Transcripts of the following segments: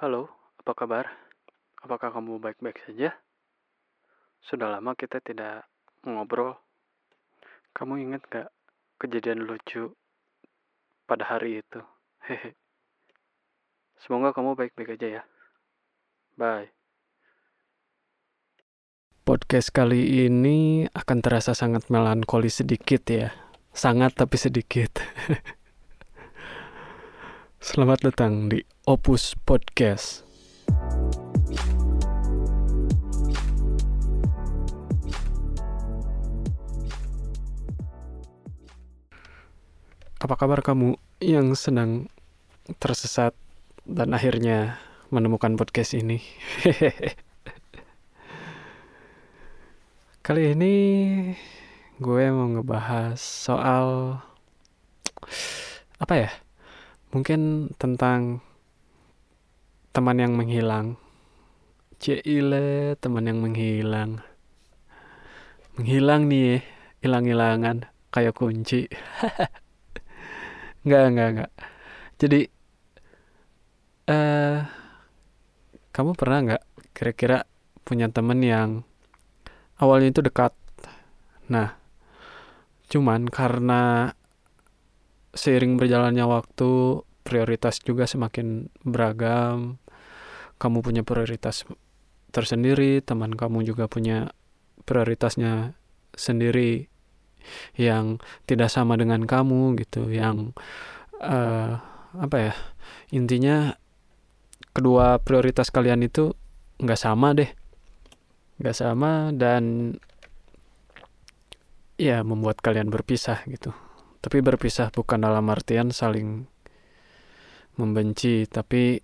Halo, apa kabar? Apakah kamu baik-baik saja? Sudah lama kita tidak ngobrol. Kamu ingat gak kejadian lucu pada hari itu? Hehe. Semoga kamu baik-baik aja ya. Bye. Podcast kali ini akan terasa sangat melankoli sedikit ya. Sangat tapi sedikit. Selamat datang di Opus Podcast. Apa kabar kamu yang sedang tersesat dan akhirnya menemukan podcast ini? Kali ini gue mau ngebahas soal apa ya? Mungkin tentang teman yang menghilang. Cile, teman yang menghilang. Menghilang nih, hilang-hilangan kayak kunci. Enggak, enggak, enggak. Jadi eh uh, kamu pernah nggak kira-kira punya temen yang awalnya itu dekat. Nah, cuman karena seiring berjalannya waktu prioritas juga semakin beragam. Kamu punya prioritas tersendiri, teman kamu juga punya prioritasnya sendiri yang tidak sama dengan kamu gitu yang uh, apa ya intinya kedua prioritas kalian itu nggak sama deh nggak sama dan ya membuat kalian berpisah gitu tapi berpisah bukan dalam artian saling membenci tapi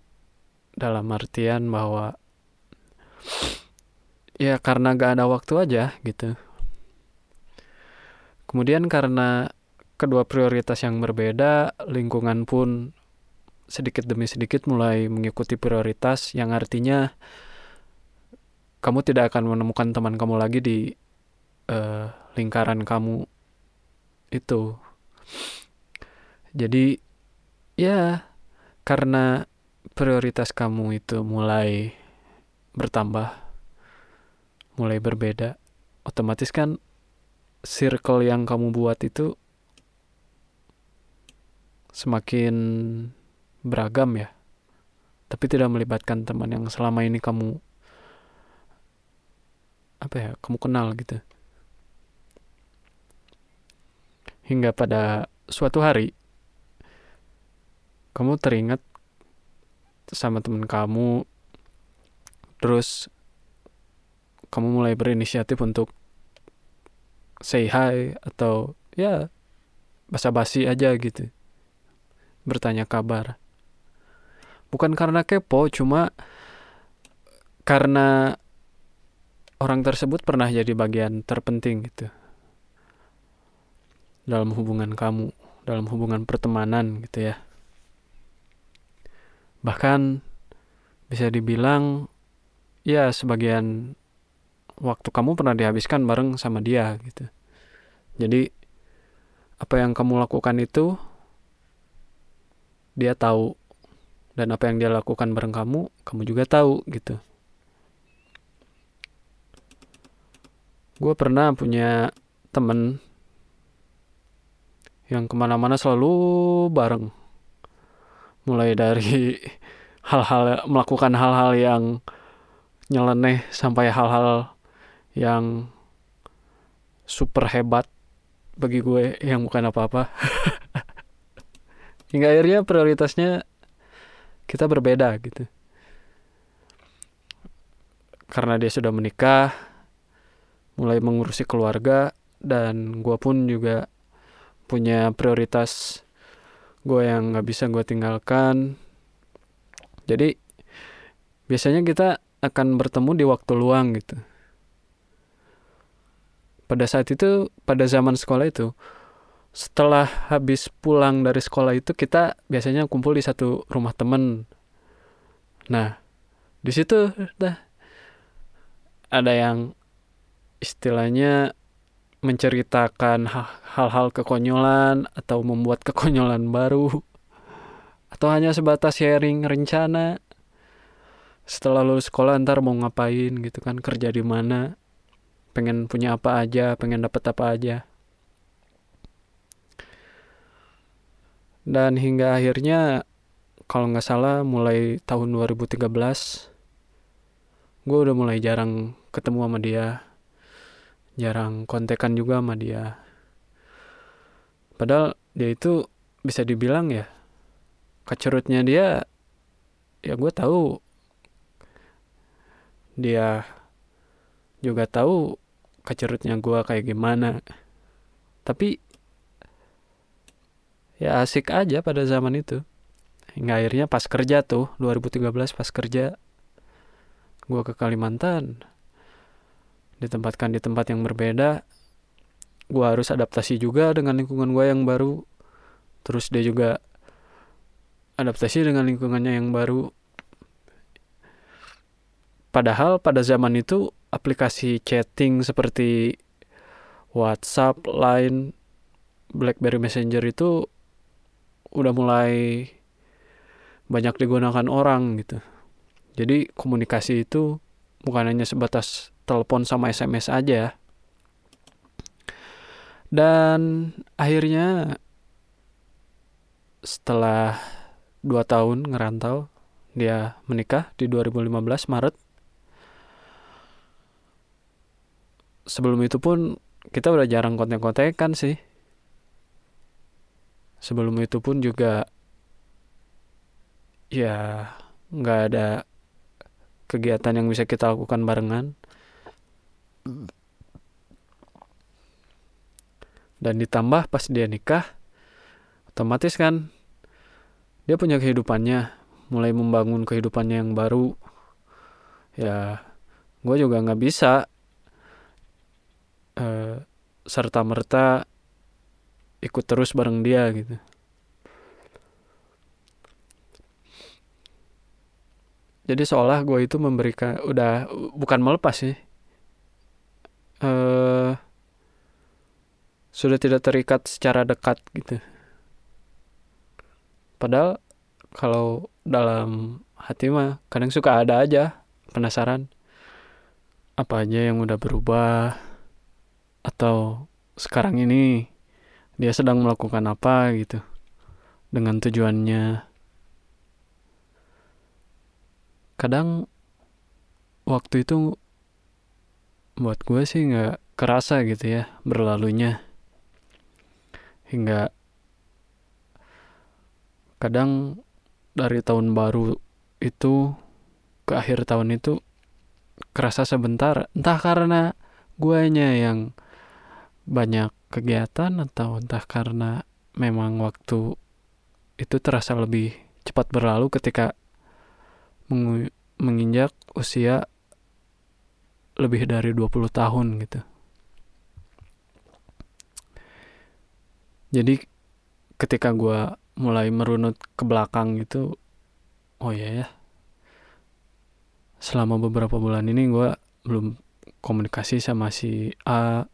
dalam artian bahwa ya karena gak ada waktu aja gitu Kemudian karena kedua prioritas yang berbeda, lingkungan pun sedikit demi sedikit mulai mengikuti prioritas yang artinya kamu tidak akan menemukan teman kamu lagi di uh, lingkaran kamu itu. Jadi ya karena prioritas kamu itu mulai bertambah, mulai berbeda, otomatis kan circle yang kamu buat itu semakin beragam ya. Tapi tidak melibatkan teman yang selama ini kamu apa ya kamu kenal gitu. Hingga pada suatu hari kamu teringat sama teman kamu terus kamu mulai berinisiatif untuk say hi atau ya basa-basi aja gitu bertanya kabar. Bukan karena kepo cuma karena orang tersebut pernah jadi bagian terpenting gitu dalam hubungan kamu dalam hubungan pertemanan gitu ya bahkan bisa dibilang ya sebagian waktu kamu pernah dihabiskan bareng sama dia gitu. Jadi apa yang kamu lakukan itu dia tahu dan apa yang dia lakukan bareng kamu kamu juga tahu gitu. Gue pernah punya temen yang ke mana-mana selalu bareng mulai dari hal-hal melakukan hal-hal yang nyeleneh sampai hal-hal yang super hebat bagi gue yang bukan apa-apa. Hingga akhirnya prioritasnya kita berbeda gitu. Karena dia sudah menikah, mulai mengurusi keluarga, dan gue pun juga punya prioritas gue yang gak bisa gue tinggalkan. Jadi biasanya kita akan bertemu di waktu luang gitu pada saat itu pada zaman sekolah itu setelah habis pulang dari sekolah itu kita biasanya kumpul di satu rumah temen nah di situ dah ada yang istilahnya menceritakan hal-hal kekonyolan atau membuat kekonyolan baru atau hanya sebatas sharing rencana. Setelah lulus sekolah ntar mau ngapain gitu kan kerja di mana pengen punya apa aja pengen dapat apa aja. Dan hingga akhirnya kalau nggak salah mulai tahun 2013 gue udah mulai jarang ketemu sama dia jarang kontekan juga sama dia. Padahal dia itu bisa dibilang ya kecurutnya dia ya gue tahu. Dia juga tahu kecurutnya gue kayak gimana. Tapi ya asik aja pada zaman itu. Hingga akhirnya pas kerja tuh 2013 pas kerja gue ke Kalimantan ditempatkan di tempat yang berbeda gue harus adaptasi juga dengan lingkungan gue yang baru terus dia juga adaptasi dengan lingkungannya yang baru padahal pada zaman itu aplikasi chatting seperti WhatsApp, Line, BlackBerry Messenger itu udah mulai banyak digunakan orang gitu. Jadi komunikasi itu bukan hanya sebatas telepon sama SMS aja. Dan akhirnya setelah dua tahun ngerantau, dia menikah di 2015 Maret. Sebelum itu pun kita udah jarang kontek-kontekan sih. Sebelum itu pun juga ya nggak ada kegiatan yang bisa kita lakukan barengan dan ditambah pas dia nikah otomatis kan dia punya kehidupannya mulai membangun kehidupannya yang baru. Ya gue juga nggak bisa uh, serta merta ikut terus bareng dia gitu. Jadi seolah gue itu memberikan udah bukan melepas sih uh, sudah tidak terikat secara dekat gitu. Padahal kalau dalam hati mah kadang suka ada aja penasaran. Apa aja yang udah berubah? Atau sekarang ini dia sedang melakukan apa gitu? Dengan tujuannya. Kadang waktu itu buat gue sih nggak kerasa gitu ya berlalunya. Hingga kadang dari tahun baru itu ke akhir tahun itu kerasa sebentar. Entah karena guanya yang banyak kegiatan atau entah karena memang waktu itu terasa lebih cepat berlalu ketika menginjak usia lebih dari 20 tahun gitu. Jadi ketika gue mulai merunut ke belakang gitu, oh iya ya, selama beberapa bulan ini gue belum komunikasi sama si A,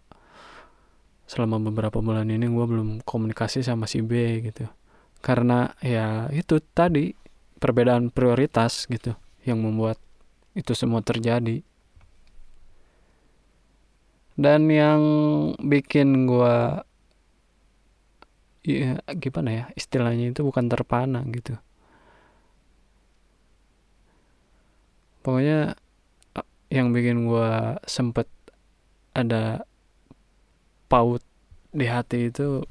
selama beberapa bulan ini gue belum komunikasi sama si B gitu. Karena ya itu tadi perbedaan prioritas gitu yang membuat itu semua terjadi dan yang bikin gue ya gimana ya istilahnya itu bukan terpana gitu. Pokoknya yang bikin gue sempet ada paut di hati itu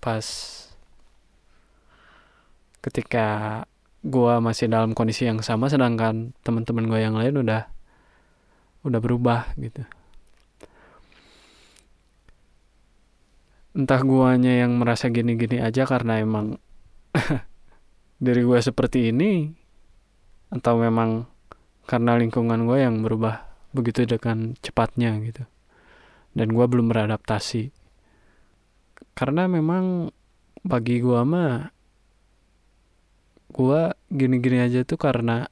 pas ketika gue masih dalam kondisi yang sama sedangkan teman-teman gue yang lain udah udah berubah gitu entah guanya yang merasa gini-gini aja karena emang diri gue seperti ini atau memang karena lingkungan gue yang berubah begitu dengan cepatnya gitu. Dan gue belum beradaptasi. Karena memang bagi gue mah gue gini-gini aja tuh karena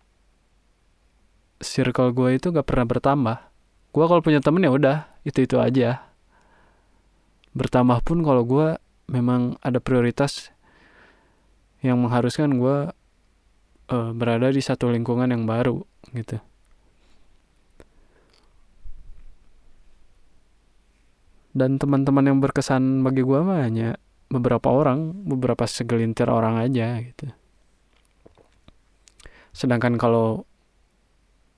circle gue itu gak pernah bertambah. Gue kalau punya temen ya udah itu itu aja bertambah pun kalau gue memang ada prioritas yang mengharuskan gue uh, berada di satu lingkungan yang baru gitu. Dan teman-teman yang berkesan bagi gue mah hanya beberapa orang beberapa segelintir orang aja gitu. Sedangkan kalau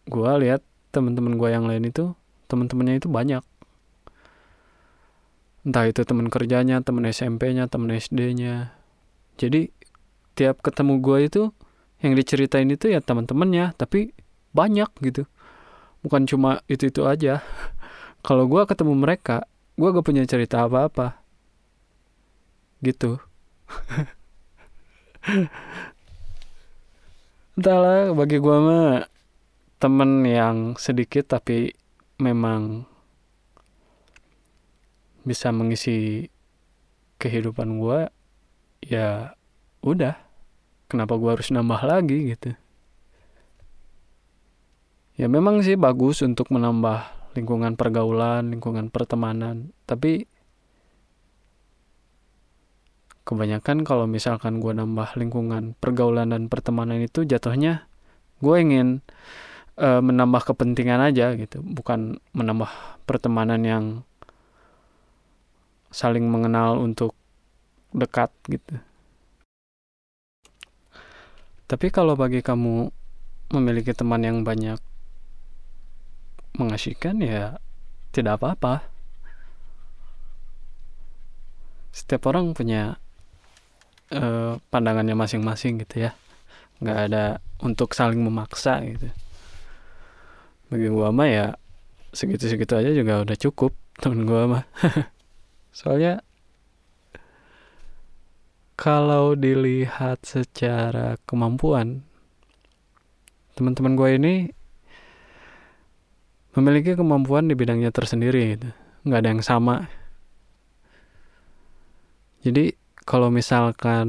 gue lihat teman-teman gue yang lain itu teman-temannya itu banyak entah itu teman kerjanya teman SMP-nya teman SD-nya jadi tiap ketemu gue itu yang diceritain itu ya teman-temannya tapi banyak gitu. Bukan cuma itu itu aja. Kalau gue ketemu mereka gue gak punya cerita apa-apa. Gitu. Entahlah bagi gue mah temen yang sedikit tapi memang bisa mengisi kehidupan gue ya udah kenapa gue harus nambah lagi gitu ya memang sih bagus untuk menambah lingkungan pergaulan, lingkungan pertemanan. Tapi kebanyakan kalau misalkan gue nambah lingkungan pergaulan dan pertemanan itu jatuhnya gue ingin uh, menambah kepentingan aja gitu, bukan menambah pertemanan yang saling mengenal untuk dekat gitu. Tapi kalau bagi kamu memiliki teman yang banyak mengasihkan ya tidak apa-apa. Setiap orang punya uh, pandangannya masing-masing gitu ya. Nggak ada untuk saling memaksa gitu. Bagi gua mah ya segitu-segitu aja juga udah cukup temen gua mah soalnya kalau dilihat secara kemampuan teman-teman gue ini memiliki kemampuan di bidangnya tersendiri gitu. Nggak ada yang sama. Jadi kalau misalkan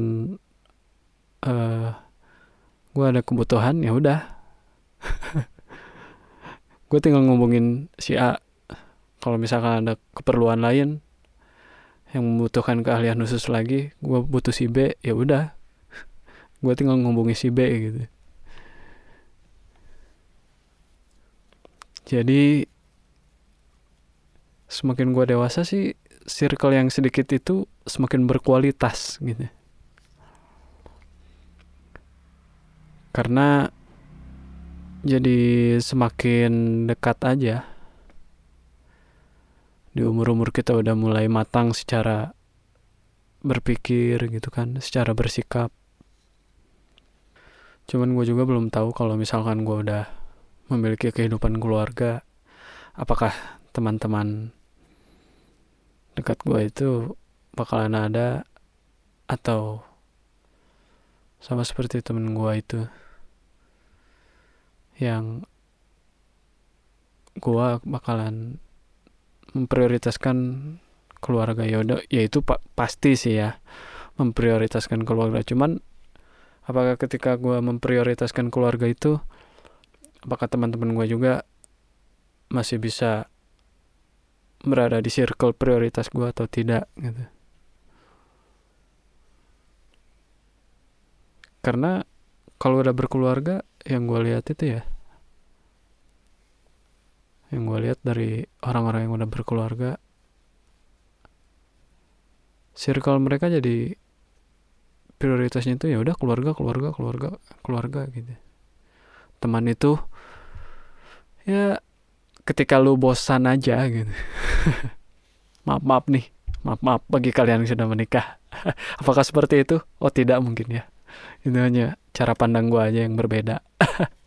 uh, eh, gue ada kebutuhan ya udah. Gue tinggal ngomongin si A. Kalau misalkan ada keperluan lain yang membutuhkan keahlian khusus lagi gue butuh si B ya udah. Gue tinggal ngomongin si B gitu. Jadi semakin gue dewasa sih circle yang sedikit itu semakin berkualitas gitu. Karena jadi semakin dekat aja di umur-umur kita udah mulai matang secara berpikir gitu kan secara bersikap. Cuman gue juga belum tahu kalau misalkan gue udah memiliki kehidupan keluarga apakah teman-teman dekat gue itu bakalan ada atau sama seperti temen gue itu yang gue bakalan memprioritaskan keluarga ya udah ya itu pa pasti sih ya memprioritaskan keluarga. Cuman apakah ketika gue memprioritaskan keluarga itu apakah teman-teman gue juga masih bisa berada di circle prioritas gue atau tidak gitu? Karena kalau udah berkeluarga yang gue lihat itu ya yang gue lihat dari orang-orang yang udah berkeluarga circle mereka jadi prioritasnya itu ya udah keluarga keluarga keluarga keluarga gitu. Teman itu ya ketika lu bosan aja gitu. Maaf maaf nih. Maaf maaf bagi kalian yang sudah menikah. Apakah seperti itu? Oh tidak mungkin ya. Itu hanya cara pandang gue aja yang berbeda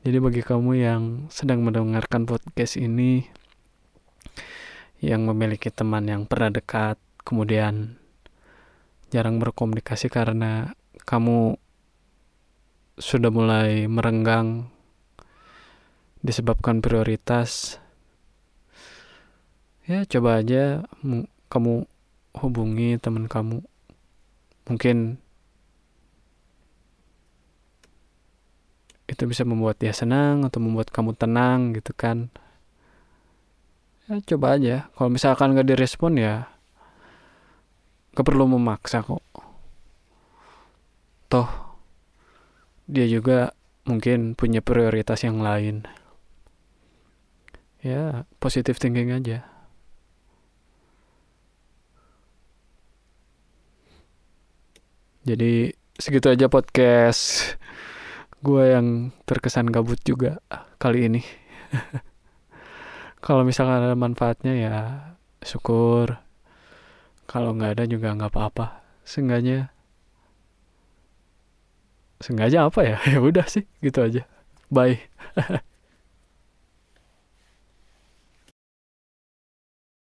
jadi bagi kamu yang sedang mendengarkan podcast ini yang memiliki teman yang pernah dekat kemudian jarang berkomunikasi karena kamu sudah mulai merenggang disebabkan prioritas ya coba aja kamu hubungi teman kamu. Mungkin itu bisa membuat dia senang atau membuat kamu tenang gitu kan. Ya coba aja. Kalau misalkan gak direspon ya gak perlu memaksa kok. Toh dia juga mungkin punya prioritas yang lain. Ya positive thinking aja. Jadi segitu aja podcast gue yang terkesan gabut juga kali ini. Kalau misalkan ada manfaatnya ya syukur. Kalau nggak ada juga nggak apa-apa. Seenggaknya sengaja apa ya? Ya udah sih gitu aja. Bye